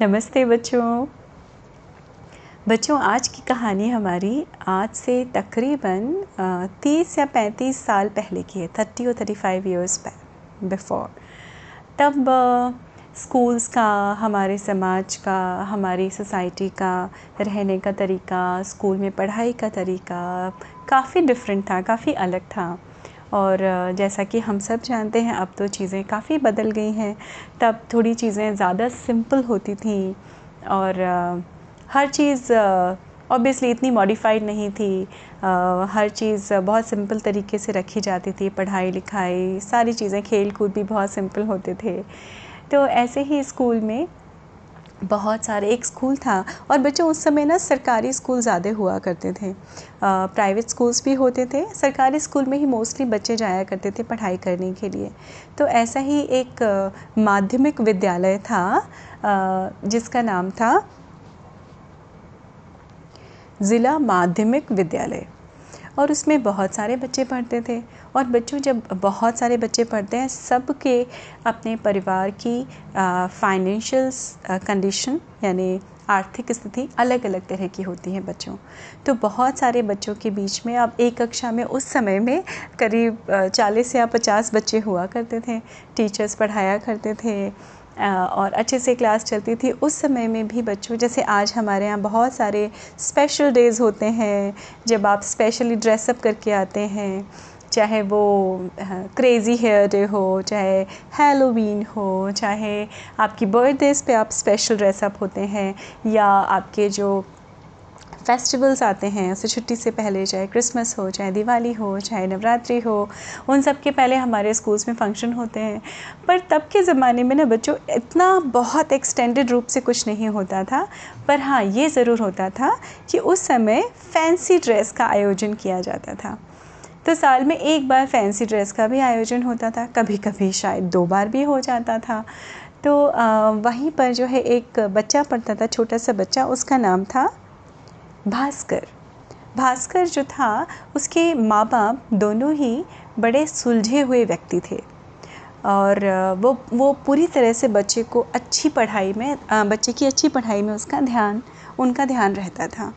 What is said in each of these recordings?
नमस्ते बच्चों। बच्चों, आज की कहानी हमारी आज से तकरीबन तीस या पैंतीस साल पहले की है, थर्टी और थर्टी फाइव ईयर्स बिफोर तब स्कूल्स का, हमारे समाज का, हमारी सोसाइटी का, रहने का तरीका स्कूल में पढ़ाई का तरीका काफ़ी डिफरेंट था, काफ़ी अलग था। और जैसा कि हम सब जानते हैं, अब तो चीज़ें काफ़ी बदल गई हैं। तब थोड़ी चीज़ें ज़्यादा सिंपल होती थी और हर चीज़ ऑब्वियसली इतनी मॉडिफाइड नहीं थी। हर चीज़ बहुत सिंपल तरीके से रखी जाती थी। पढ़ाई, लिखाई, सारी चीज़ें खेल कूद भी बहुत सिंपल होते थे। तो ऐसे ही स्कूल में बहुत सारे, एक स्कूल था और बच्चों, उस समय ना सरकारी स्कूल ज़्यादा हुआ करते थे। प्राइवेट स्कूल्स भी होते थे। सरकारी स्कूल में ही मोस्टली बच्चे जाया करते थे पढ़ाई करने के लिए। तो ऐसा ही एक माध्यमिक विद्यालय था जिसका नाम था ज़िला माध्यमिक विद्यालय। और उसमें बहुत सारे बच्चे पढ़ते थे। और बच्चों, जब बहुत सारे बच्चे पढ़ते हैं, सबके अपने परिवार की फाइनेंशियल कंडीशन यानी आर्थिक स्थिति अलग अलग तरह की होती है बच्चों। तो बहुत सारे बच्चों के बीच में अब एक कक्षा में, उस समय में करीब 40 या 50 बच्चे हुआ करते थे। टीचर्स पढ़ाया करते थे। और अच्छे से क्लास चलती थी। उस समय में भी बच्चों, जैसे आज हमारे यहाँ बहुत सारे स्पेशल डेज़ होते हैं, जब आप स्पेशली ड्रेसअप करके आते हैं, चाहे वो क्रेज़ी हेयर डे हो, चाहे हेलोवीन हो, चाहे आपकी बर्थडेज़ पे आप स्पेशल ड्रेसअप होते हैं, या आपके जो फेस्टिवल्स आते हैं उसे छुट्टी से पहले, चाहे क्रिसमस हो, चाहे दिवाली हो, चाहे नवरात्रि हो, उन सब के पहले हमारे स्कूल्स में फ़ंक्शन होते हैं। पर तब के ज़माने में ना बच्चों, इतना बहुत एक्सटेंडेड रूप से कुछ नहीं होता था। पर हाँ ये ज़रूर होता था कि उस समय फैंसी ड्रेस का आयोजन किया जाता था। तो साल में एक बार फैंसी ड्रेस का भी आयोजन होता था कभी कभी शायद दो बार भी हो जाता था। तो वहीं पर जो है एक बच्चा पढ़ता था, छोटा सा बच्चा, उसका नाम था भास्कर। भास्कर जो था, उसके माँ बाप दोनों ही बड़े सुलझे हुए व्यक्ति थे। और, वो वो पूरी तरह से बच्चे को अच्छी पढ़ाई में बच्चे की अच्छी पढ़ाई में उसका ध्यान, उनका ध्यान रहता था।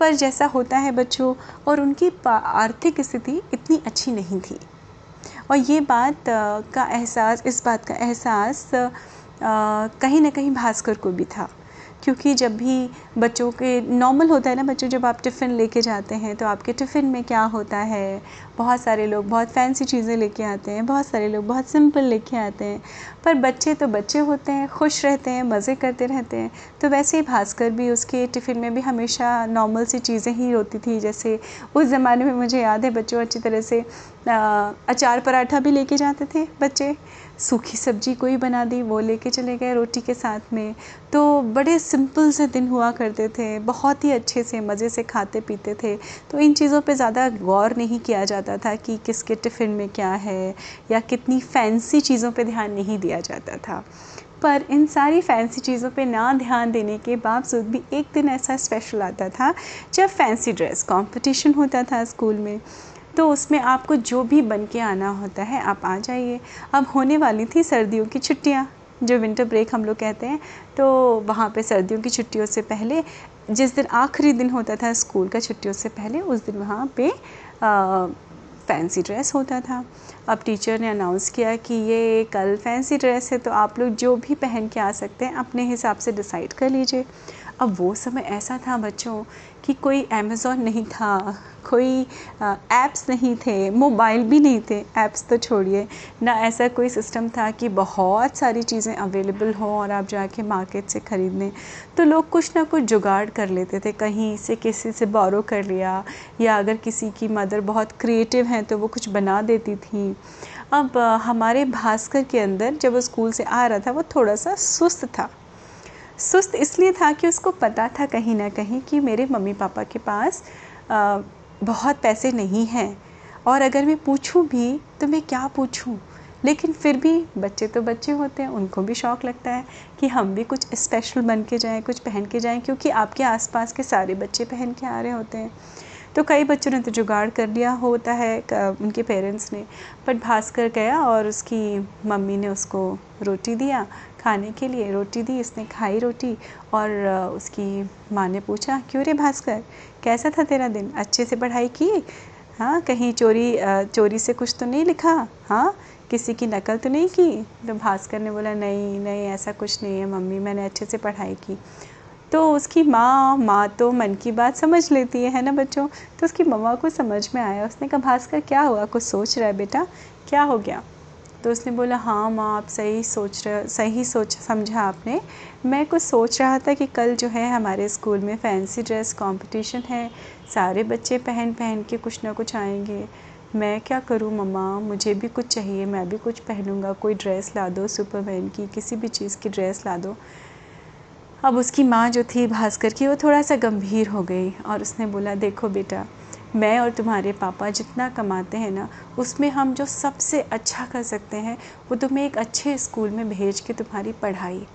पर जैसा होता है बच्चों, और उनकी आर्थिक स्थिति इतनी अच्छी नहीं थी। और ये बात का एहसास, इस बात का एहसास कहीं ना कहीं भास्कर को भी था। क्योंकि जब भी बच्चों के नॉर्मल होता है ना बच्चों, जब आप टिफ़िन लेके जाते हैं तो आपके टिफ़िन में क्या होता है? बहुत सारे लोग बहुत फैंसी चीज़ें लेके आते हैं, बहुत सारे लोग बहुत सिंपल लेके आते हैं, पर बच्चे तो बच्चे होते हैं, खुश रहते हैं, मज़े करते रहते हैं। तो वैसे ही भास्कर भी उसके टिफ़िन में भी हमेशा नॉर्मल सी चीज़ें ही होती थी। जैसे उस ज़माने में मुझे याद है, बच्चों अच्छी तरह से अचार पराठा भी लेके जाते थे बच्चे। सूखी सब्ज़ी कोई बना दी, वो लेके चले गए रोटी के साथ में। तो बड़े सिंपल से दिन हुआ करते थे, बहुत ही अच्छे से, मज़े से खाते पीते थे। तो इन चीज़ों पे ज़्यादा गौर नहीं किया जाता था कि किसके टिफ़िन में क्या है या कितनी फैंसी चीज़ों पे ध्यान नहीं दिया जाता था। पर इन सारी फैंसी चीज़ों पे ना ध्यान देने के बावजूद भी एक दिन ऐसा स्पेशल आता था जब फैंसी ड्रेस कंपटीशन होता था स्कूल में। तो उसमें आपको जो भी बन के आना होता है, आप आ जाइए। अब होने वाली थी सर्दियों की छुट्टियाँ, जो विंटर ब्रेक हम लोग कहते हैं तो वहाँ पे सर्दियों की छुट्टियों से पहले, जिस दिन आखिरी दिन होता था स्कूल का छुट्टियों से पहले, उस दिन वहाँ पे फैंसी ड्रेस होता था। अब टीचर ने अनाउंस किया कि ये कल फैंसी ड्रेस है तो आप लोग जो भी पहन के आ सकते हैं, अपने हिसाब से डिसाइड कर लीजिए। अब वो समय ऐसा था बच्चों कि कोई अमेज़ोन नहीं था, कोई ऐप्स नहीं थे मोबाइल भी नहीं थे ऐप्स तो छोड़िए। ना ऐसा कोई सिस्टम था कि बहुत सारी चीज़ें अवेलेबल हों और आप जाके मार्केट से ख़रीद लें तो लोग कुछ ना कुछ जुगाड़ कर लेते थे, कहीं से किसी से बोरो कर लिया या अगर किसी की मदर बहुत क्रिएटिव हैं तो वो कुछ बना देती थी। अब हमारे भास्कर के अंदर जब वो स्कूल से आ रहा था, वो थोड़ा सा सुस्त था। सुस्त इसलिए था कि उसको पता था कहीं ना कहीं कि मेरे मम्मी पापा के पास आ, बहुत पैसे नहीं हैं। और अगर मैं पूछूँ भी तो मैं क्या पूछूँ? लेकिन फिर भी बच्चे तो बच्चे होते हैं उनको भी शौक़ लगता है कि हम भी कुछ स्पेशल बन के जाएँ कुछ पहन के जाएँ क्योंकि आपके आसपास के सारे बच्चे पहन के आ रहे होते हैं। तो कई बच्चों ने तो जुगाड़ कर लिया होता है उनके पेरेंट्स ने। बट भास्कर गया और उसकी मम्मी ने उसको रोटी दिया, खाने के लिए रोटी दी इसने खाई रोटी और उसकी माँ ने पूछा, क्यों रे भास्कर? कैसा था तेरा दिन? अच्छे से पढ़ाई की? हाँ कहीं चोरी चोरी से कुछ तो नहीं लिखा? हाँ किसी की नकल तो नहीं की? तो भास्कर ने बोला, नहीं नहीं, ऐसा कुछ नहीं है, मम्मी, मैंने अच्छे से पढ़ाई की। तो उसकी माँ माँ तो मन की बात समझ लेती है है ना बच्चों? तो उसकी मम्मा को समझ में आया। उसने कहा, भास्कर, क्या हुआ? कुछ सोच रहा है बेटा? क्या हो गया? तो उसने बोला हाँ माँ, आप सही सोच रहे, सही सोच, समझा आपने। मैं कुछ सोच रहा था कि कल जो है हमारे स्कूल में फैंसी ड्रेस कंपटीशन है। सारे बच्चे पहन पहन के कुछ ना कुछ आएँगे। मैं क्या करूँ मम्मा? मुझे भी कुछ चाहिए, मैं भी कुछ पहनूँगा। कोई ड्रेस ला दो, सुपरमैन की, किसी भी चीज़ की ड्रेस ला दो। अब उसकी माँ जो थी भास्कर की, वो थोड़ा सा गंभीर हो गई और उसने बोला, देखो बेटा, मैं और तुम्हारे पापा जितना कमाते हैं ना, उसमें हम जो सबसे अच्छा कर सकते हैं, वो तुम्हें एक अच्छे स्कूल में भेज के तुम्हारी पढ़ाई।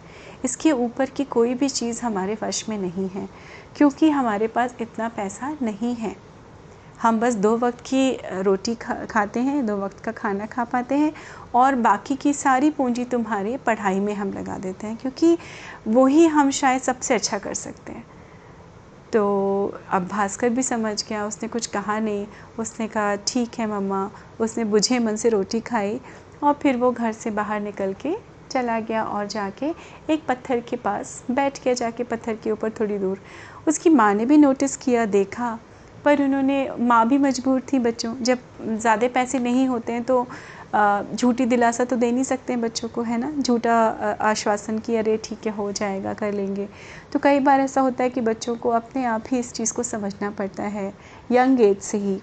इसके ऊपर की कोई भी चीज़ हमारे वश में नहीं है, क्योंकि हमारे पास इतना पैसा नहीं है। हम बस दो वक्त की रोटी खा, खाते हैं, दो वक्त का खाना खा पाते हैं और बाकी की सारी पूंजी तुम्हारे पढ़ाई में हम लगा देते हैं क्योंकि वही हम शायद सबसे अच्छा कर सकते हैं। तो अब भास्कर भी समझ गया, उसने कुछ कहा नहीं। उसने कहा, ठीक है मम्मा। उसने बुझे मन से रोटी खाई और फिर वो घर से बाहर निकल के चला गया और जाके एक पत्थर के पास बैठ गया, जाके पत्थर के ऊपर थोड़ी दूर। उसकी माँ ने भी नोटिस किया, देखा पर उन्होंने, माँ भी मजबूर थी बच्चों, जब ज़्यादा पैसे नहीं होते हैं तो झूठी दिलासा तो दे नहीं सकते हैं बच्चों को, है ना? झूठा आश्वासन कि अरे ठीक है, हो जाएगा, कर लेंगे। तो कई बार ऐसा होता है कि बच्चों को अपने आप ही इस चीज़ को समझना पड़ता है, यंग एज से ही।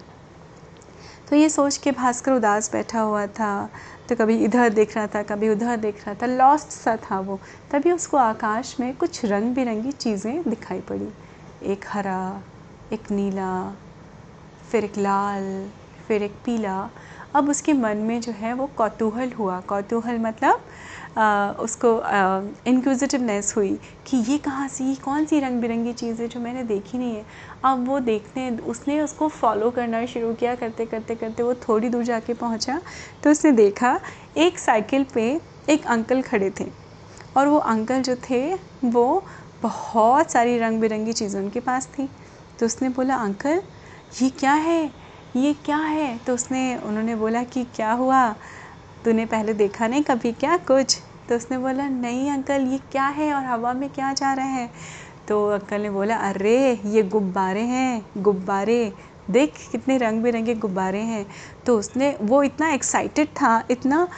तो ये सोच के भास्कर उदास बैठा हुआ था तो कभी इधर देख रहा था, कभी उधर देख रहा था लॉस्ट सा था वो। तभी उसको आकाश में कुछ रंग बिरंगी चीज़ें दिखाई पड़ी। एक हरा एक नीला फिर एक लाल फिर एक पीला। अब उसके मन में जो है वो कौतूहल हुआ। कौतूहल मतलब आ, उसको इंक्विजिटिवनेस हुई कि ये कहाँ से कौन सी रंग बिरंगी चीज़ है जो मैंने देखी नहीं है? अब वो देखने उसने उसको फॉलो करना शुरू किया करते करते करते वो थोड़ी दूर जाके पहुँचा तो उसने देखा एक साइकिल पे एक अंकल खड़े थे। और वो अंकल जो थे वो बहुत सारी रंग बिरंगी चीज़ें उनके पास थी। तो उसने बोला, अंकल, ये क्या है? ये क्या है? तो उसने, उन्होंने बोला कि, क्या हुआ? तूने पहले देखा नहीं कभी क्या कुछ? तो उसने बोला, नहीं अंकल, ये क्या है और हवा में क्या जा रहा है? तो अंकल ने बोला, अरे, ये गुब्बारे हैं, गुब्बारे। देख कितने रंग बिरंगे गुब्बारे हैं। तो उसने, वो इतना एक्साइटेड था, इतना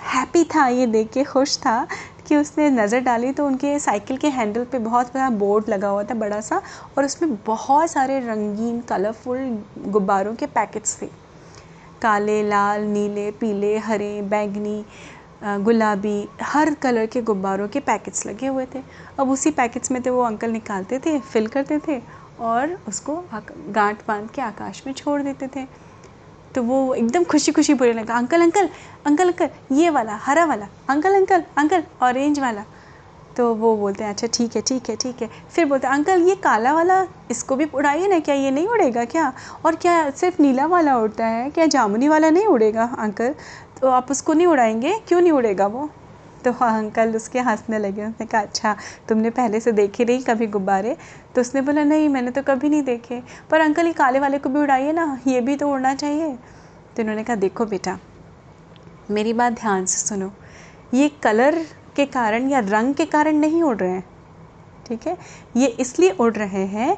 हैप्पी था, ये देख के खुश था कि उसने नज़र डाली तो उनके साइकिल के हैंडल पे बहुत बड़ा बोर्ड लगा हुआ था, बड़ा सा, और उसमें बहुत सारे रंगीन, कलरफुल गुब्बारों के पैकेट्स थे। काले, लाल, नीले, पीले, हरे, बैंगनी गुलाबी, हर कलर के गुब्बारों के पैकेट्स लगे हुए थे। अब उसी पैकेट्स में थे वो अंकल निकालते थे, फिल करते थे और उसको गांठ बाँध के आकाश में छोड़ देते थे। तो वो एकदम खुशी खुशी बोलने लगा, अंकल अंकल अंकल अंकल, ये वाला, हरा वाला, अंकल अंकल अंकल ऑरेंज वाला। तो वो बोलते हैं अच्छा ठीक है ठीक है ठीक है। फिर बोलते हैं, अंकल, ये काला वाला, इसको भी उड़ाइए ना क्या? ये नहीं उड़ेगा क्या? और क्या सिर्फ़ नीला वाला उड़ता है? क्या जामुनी वाला नहीं उड़ेगा, अंकल? तो आप उसको नहीं उड़ाएँगे? क्यों नहीं उड़ेगा वो? तो अंकल उसके हंसने लगे, उसने कहा अच्छा तुमने पहले से देखे नहीं कभी गुब्बारे? तो उसने बोला, नहीं, मैंने तो कभी नहीं देखे। पर अंकल ये काले वाले को भी उड़ाइए ना, ये भी तो उड़ना चाहिए। तो इन्होंने कहा, देखो बेटा, मेरी बात ध्यान से सुनो। ये कलर के कारण या रंग के कारण नहीं उड़ रहे हैं, ठीक है? ये इसलिए उड़ रहे हैं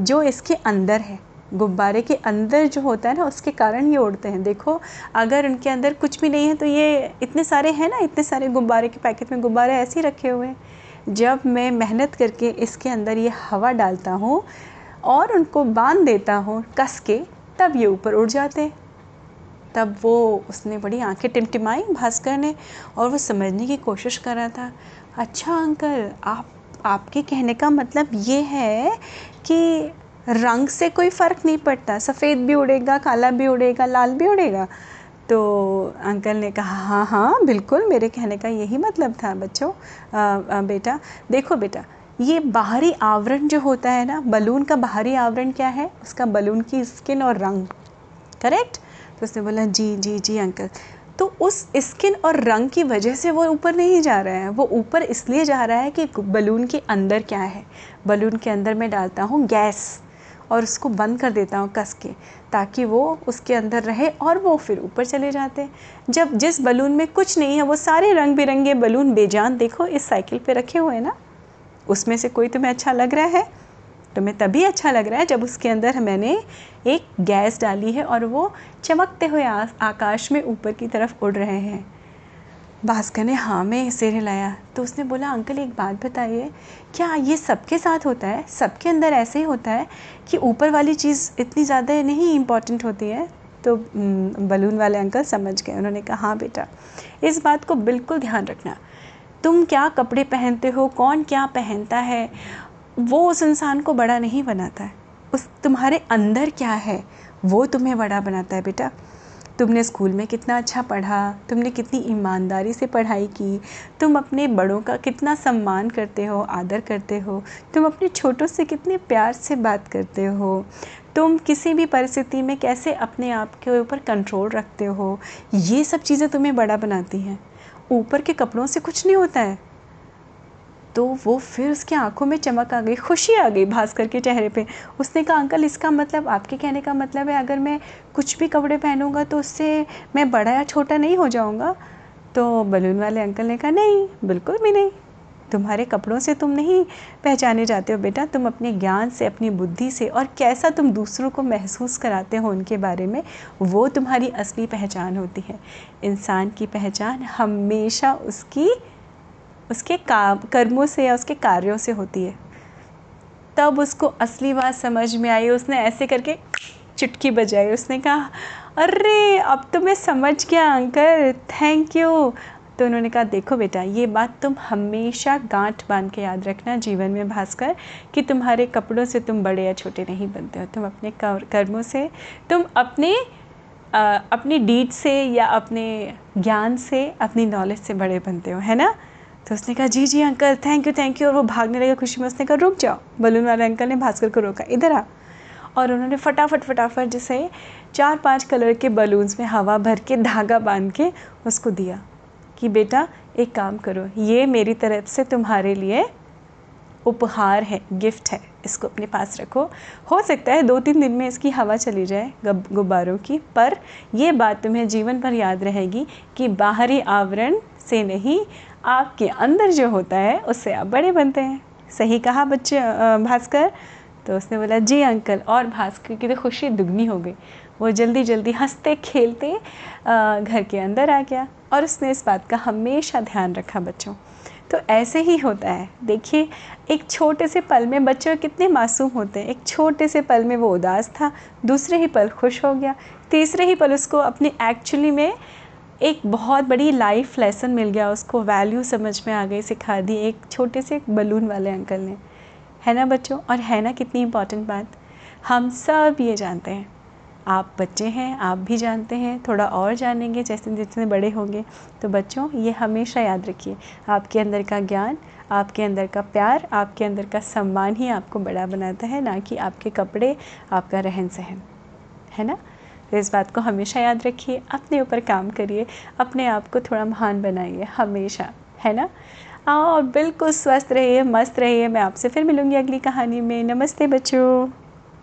जो इसके अंदर है। गुब्बारे के अंदर जो होता है ना, उसके कारण ये उड़ते हैं। देखो, अगर उनके अंदर कुछ भी नहीं है तो ये इतने सारे हैं ना, इतने सारे गुब्बारे के पैकेट में गुब्बारे ऐसे ही रखे हुए हैं। जब मैं मेहनत करके इसके अंदर ये हवा डालता हूँ और उनको बाँध देता हूँ, कस के, तब ये ऊपर उड़ जाते तब वो, उसने बड़ी आँखें टिमटिमाई भास्कर ने और वो समझने की कोशिश कर रहा था अच्छा अंकल, आप, आपके कहने का मतलब ये है कि रंग से कोई फ़र्क नहीं पड़ता। सफ़ेद भी उड़ेगा, काला भी उड़ेगा, लाल भी उड़ेगा। तो अंकल ने कहा हाँ हाँ बिल्कुल, मेरे कहने का यही मतलब था बच्चों। बेटा, देखो बेटा, ये बाहरी आवरण जो होता है ना, बलून का बाहरी आवरण क्या है? उसका बलून की स्किन और रंग। करेक्ट? तो उसने बोला, जी जी जी, अंकल। तो उस स्किन और रंग की वजह से वो ऊपर नहीं जा रहा है। वो ऊपर इसलिए जा रहा है कि बलून के अंदर क्या है? बलून के अंदर मैं डालता हूँ गैस। और उसको बंद कर देता हूँ कस के, ताकि वो उसके अंदर रहे और वो फिर ऊपर चले जाते हैं। जब जिस बलून में कुछ नहीं है, वो सारे रंग बिरंगे बलून बेजान देखो, इस साइकिल पे रखे हुए हैं ना, उसमें से कोई तुम्हें अच्छा लग रहा है? तुम्हें तभी अच्छा लग रहा है जब उसके अंदर मैंने एक गैस डाली है और वो चमकते हुए आकाश में ऊपर की तरफ़ उड़ रहे हैं। भास्कर ने हाँ में सिर हिलाया तो उसने बोला, अंकल, एक बात बताइए, क्या ये सबके साथ होता है? सबके अंदर ऐसे ही होता है कि ऊपर वाली चीज़ इतनी ज़्यादा नहीं इंपॉर्टेंट होती है? तो बलून वाले अंकल समझ गए। उन्होंने कहा हाँ बेटा, इस बात को बिल्कुल ध्यान रखना। तुम क्या कपड़े पहनते हो? कौन क्या पहनता है? वो उस इंसान को बड़ा नहीं बनाता है। उस, तुम्हारे अंदर क्या है? वो तुम्हें बड़ा बनाता है बेटा। तुमने स्कूल में कितना अच्छा पढ़ा, तुमने कितनी ईमानदारी से पढ़ाई की, तुम अपने बड़ों का कितना सम्मान करते हो, आदर करते हो, तुम अपने छोटों से कितने प्यार से बात करते हो, तुम किसी भी परिस्थिति में कैसे अपने आप के ऊपर कंट्रोल रखते हो, ये सब चीज़ें तुम्हें बड़ा बनाती हैं। ऊपर के कपड़ों से कुछ नहीं होता है। तो वो फिर उसकी आँखों में चमक आ गई, खुशी आ गई भास्कर के चेहरे पे। उसने कहा, अंकल, इसका मतलब आपके कहने का मतलब है, अगर मैं कुछ भी कपड़े पहनूँगा तो उससे मैं बड़ा या छोटा नहीं हो जाऊँगा? तो बलून वाले अंकल ने कहा, नहीं, बिल्कुल भी नहीं। तुम्हारे कपड़ों से तुम नहीं पहचाने जाते हो बेटा। तुम अपने ज्ञान से, अपनी बुद्धि से और कैसा तुम दूसरों को महसूस कराते हो उनके बारे में, वो तुम्हारी असली पहचान होती है। इंसान की पहचान हमेशा उसकी उसके काम कर्मों से या उसके कार्यों से होती है। तब उसको असली बात समझ में आई उसने ऐसे करके चुटकी बजाई उसने कहा अरे अब तो मैं समझ गया अंकल थैंक यू तो उन्होंने कहा देखो बेटा ये बात तुम हमेशा गांठ बाँध के याद रखना जीवन में भास्कर कि तुम्हारे कपड़ों से तुम बड़े या छोटे नहीं बनते हो। तुम अपने कर्मों से तुम अपने आ, अपनी डीड से या अपने ज्ञान से अपनी नॉलेज से बड़े बनते हो है ना? तो उसने कहा, जी जी, uncle thank you thank you और वो भागने लगा खुशी में, उसने कहा, रुक जाओ, बलून वाले अंकल ने भास्कर को रोका, इधर आ। और उन्होंने फटाफट फटाफट जैसे चार पाँच कलर के बलून्स में हवा भर के धागा बाँध के उसको दिया कि, बेटा, एक काम करो, ये मेरी तरफ़ से तुम्हारे लिए उपहार है गिफ्ट है, इसको अपने पास रखो। हो सकता है दो तीन दिन में इसकी हवा चली जाए गुब्बारों की, पर यह बात तुम्हें जीवन भर याद रहेगी कि बाहरी आवरण से नहीं, आपके अंदर जो होता है, उससे आप बड़े बनते हैं। सही कहा बच्चे भास्कर? तो उसने बोला, जी अंकल। और भास्कर की तो खुशी दुगनी हो गई। वो जल्दी जल्दी हँसते, खेलते घर के अंदर आ गया और उसने इस बात का हमेशा ध्यान रखा बच्चों। तो ऐसे ही होता है। देखिए, एक छोटे से पल में बच्चे कितने मासूम होते हैं। एक छोटे से पल में वो उदास था, दूसरे ही पल खुश हो गया, तीसरे ही पल उसको अपने एक्चुअली में एक बहुत बड़ी लाइफ लेसन मिल गया उसको वैल्यू समझ में आ गई, सिखा दी एक छोटे से एक बलून वाले अंकल ने। है ना बच्चों? और है ना कितनी इंपॉर्टेंट बात? हम सब ये जानते हैं। आप बच्चे हैं, आप भी जानते हैं, थोड़ा और जानेंगे जैसे जितने बड़े होंगे। तो बच्चों, ये हमेशा याद रखिए, आपके अंदर का ज्ञान, आपके अंदर का प्यार, आपके अंदर का सम्मान ही आपको बड़ा बनाता है, ना कि आपके कपड़े, आपका रहन सहन है ना? तो इस बात को हमेशा याद रखिए, अपने ऊपर काम करिए, अपने आप को थोड़ा महान बनाइए, हमेशा, है ना? और बिल्कुल स्वस्थ रहिए, मस्त रहिए। मैं आपसे फिर मिलूँगी अगली कहानी में। नमस्ते बच्चों।